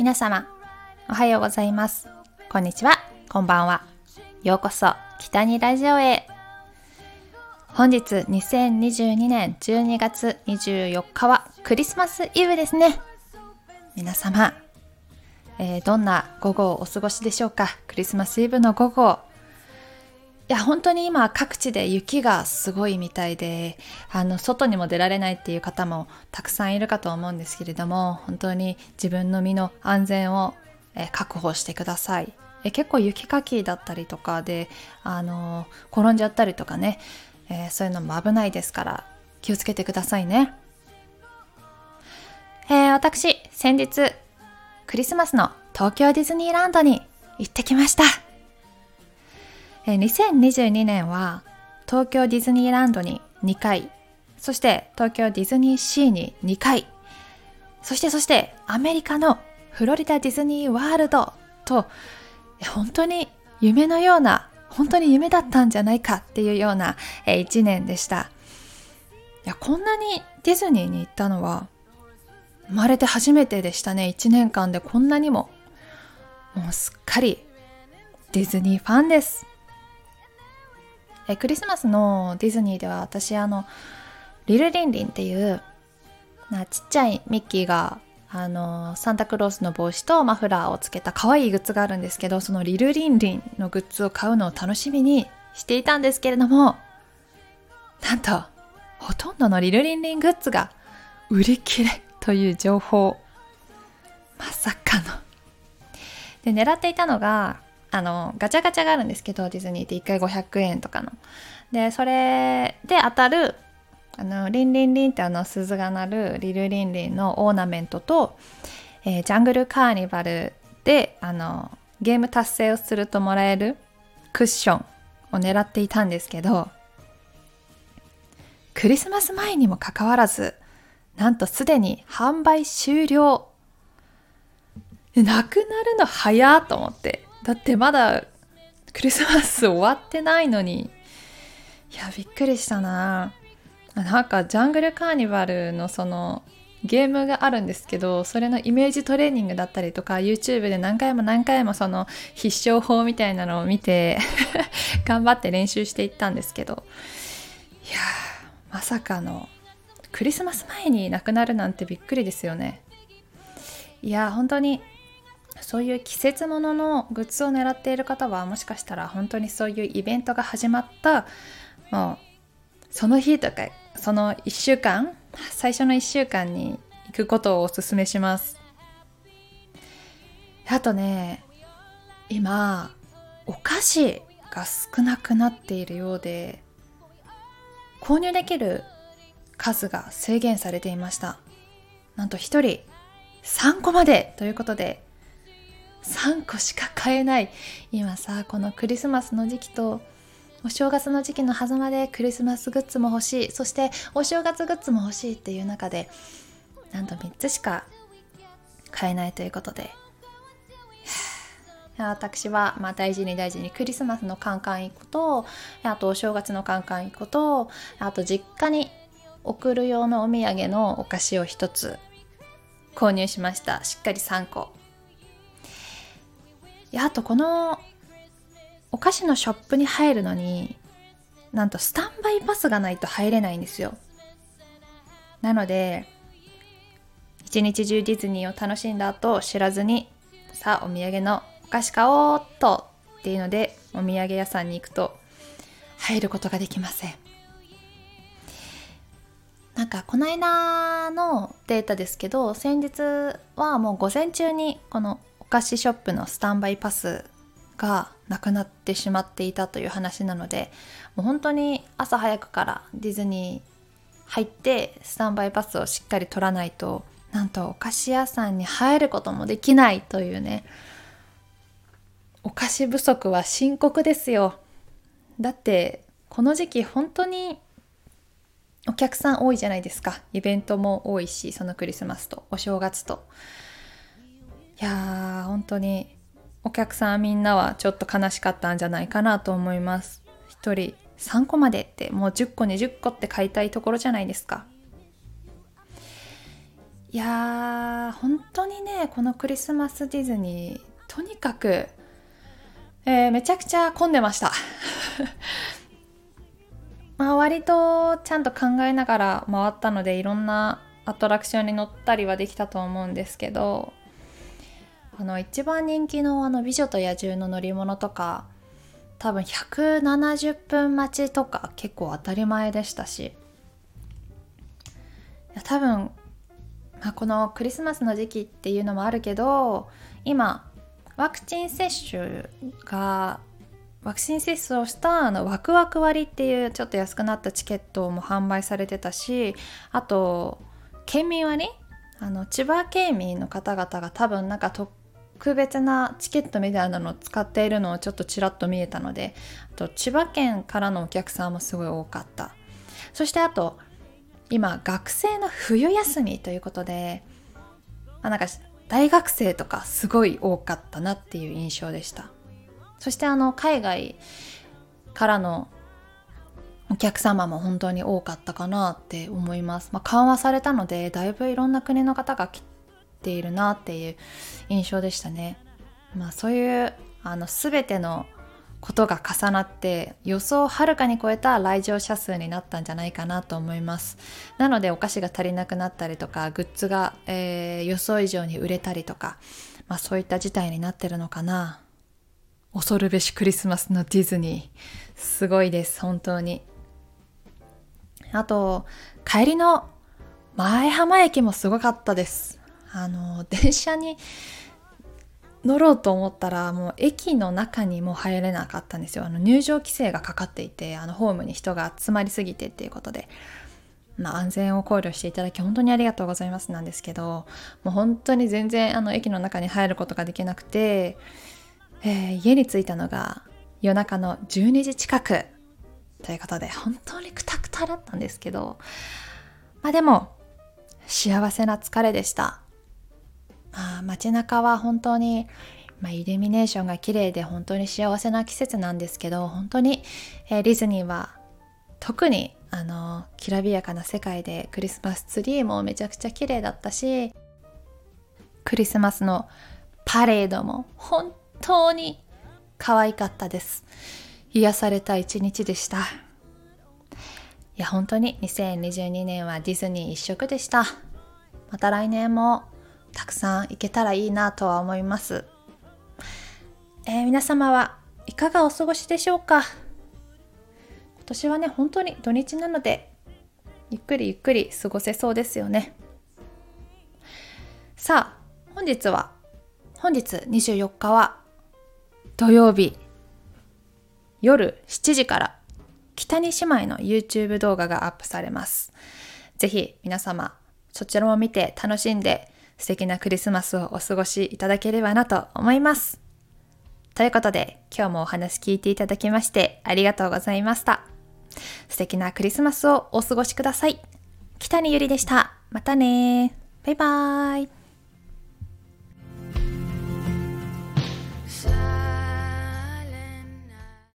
皆様、おはようございます。こんにちは、こんばんは。ようこそ、北にラジオへ。本日、2022年12月24日はクリスマスイブですね。皆様、えーどんな午後をお過ごしでしょうか？クリスマスイブの午後。いや、本当に今各地で雪がすごいみたいで、あの、外にも出られないっていう方もたくさんいるかと思うんですけれども、本当に自分の身の安全を、確保してください。え結構雪かきだったりとかで、あの転んじゃったりとかね、えーそういうのも危ないですから気をつけてくださいね。えー私、先日、クリスマスの東京ディズニーランドに行ってきました。2022年は東京ディズニーランドに2回、そして東京ディズニーシーに2回、そしてそしてアメリカのフロリダディズニーワールドと、本当に夢のような、本当に夢だったんじゃないかっていうような、1年でした。いや、こんなにディズニーに行ったのは、生まれて初めてでしたね。1年間でこんなにも。もうすっかりディズニーファンです。えクリスマスのディズニーでは私あのリルリンリンっていうなちっちゃいミッキーがあのサンタクロースの帽子とマフラーをつけた可愛いグッズがあるんですけどそのリルリンリンのグッズを買うのを楽しみにしていたんですけれどもなんとほとんどのリルリンリングッズが売り切れという情報まさかの。で狙っていたのがあのガチャガチャがあるんですけどディズニーって1回500円とかの。でそれで当たるあのリンリンリンってあの鈴が鳴るリルリンリンのオーナメントと、えージャングルカーニバルであのゲーム達成をするともらえるクッションを狙っていたんですけどクリスマス前にもかかわらずなんとすでに販売終了。なくなるの早と思って。だってまだクリスマス終わってないのに。いやびっくりしたな。なんかジャングルカーニバルのそのゲームがあるんですけどそれのイメージトレーニングだったりとか YouTube で何回も何回もその必勝法みたいなのを見て 頑張って練習していったんですけど。いやまさかのクリスマス前になくなるなんてびっくりですよね。いやー本当にそういう季節もののグッズを狙っている方はもしかしたら本当にそういうイベントが始まったもうその日とかその1週間最初の1週間に行くことをおすすめします。あとね今お菓子が少なくなっているようで購入できる数が制限されていました。なんと1人3個までということで3個しか買えない。今さこのクリスマスの時期とお正月の時期の狭間でクリスマスグッズも欲しい。そしてお正月グッズも欲しいっていう中でなんと3つしか買えないということで。私はまあ大事に大事にクリスマスのカンカン1個とあとお正月のカンカン1個とあと実家に送る用のお土産のお菓子を1つ購入しました。しっかり3個。いやあとこのお菓子のショップに入るのになんとスタンバイパスがないと入れないんですよ。なので一日中ディズニーを楽しんだ後知らずにさあお土産のお菓子買おうっとっていうのでお土産屋さんに行くと入ることができません。なんかこの間のデータですけど先日はもう午前中にこの菓子ショップのスタンバイパスがなくなってしまっていたという話なのでもう本当に朝早くからディズニー入ってスタンバイパスをしっかり取らないとなんとお菓子屋さんに入ることもできないというね。お菓子不足は深刻ですよ。だってこの時期本当にお客さん多いじゃないですか。イベントも多いしそのクリスマスとお正月と。いやー本当にお客さんみんなはちょっと悲しかったんじゃないかなと思います。一人3個までってもう10個20個って買いたいところじゃないですか。いやー本当にねこのクリスマスディズニーとにかく、えー、めちゃくちゃ混んでました。まあ割とちゃんと考えながら回ったのでいろんなアトラクションに乗ったりはできたと思うんですけどあの一番人気のあの美女と野獣の乗り物とか多分170分待ちとか結構当たり前でしたし。多分、まあ、このクリスマスの時期っていうのもあるけど今ワクチン接種がワクチン接種をしたあのワクワク割っていうちょっと安くなったチケットも販売されてたしあと県民割？あの千葉県民の方々が多分なんか特特別なチケットみたいなのを使っているのをちょっとちらっと見えたのであと千葉県からのお客さんもすごい多かった。そしてあと今学生の冬休みということで、まあ、なんか大学生とかすごい多かったなっていう印象でした。そしてあの海外からのお客様も本当に多かったかなって思います、まあ、緩和されたのでだいぶいろんな国の方が来ているなっていう印象でしたね。まあそういうあの全てのことが重なって予想をはるかに超えた来場者数になったんじゃないかなと思います。なのでお菓子が足りなくなったりとかグッズが、えー、予想以上に売れたりとか、まあ、そういった事態になってるのかな。恐るべしクリスマスのディズニー。すごいです本当に。あと帰りの前浜駅もすごかったです。あの電車に乗ろうと思ったらもう駅の中にも入れなかったんですよ。あの入場規制がかかっていてあのホームに人が集まりすぎてっていうことで、まあ、安全を考慮していただき本当にありがとうございますなんですけどもう本当に全然あの駅の中に入ることができなくて、えー、家に着いたのが夜中の12時近くということで本当にクタクタだったんですけど。まあでも幸せな疲れでした。あ、街中は本当に、まあ、イルミネーションが綺麗で本当に幸せな季節なんですけど本当に、えー、ディズニーは特にあのきらびやかな世界でクリスマスツリーもめちゃくちゃ綺麗だったしクリスマスのパレードも本当に可愛かったです。癒された一日でした。いや本当に2022年はディズニー一色でした。また来年も。たくさん行けたらいいなとは思います。えー、皆様はいかがお過ごしでしょうか？今年はね、本当に土日なので、ゆっくりゆっくり過ごせそうですよね。さあ、本日は、本日24日は土曜日夜7時から北に姉妹の YouTube 動画がアップされます。ぜひ皆様そちらも見て楽しんで素敵なクリスマスをお過ごしいただければなと思います。ということで、今日もお話聞いていただきましてありがとうございました。素敵なクリスマスをお過ごしください。北にゆりでした。またねバイバーイ。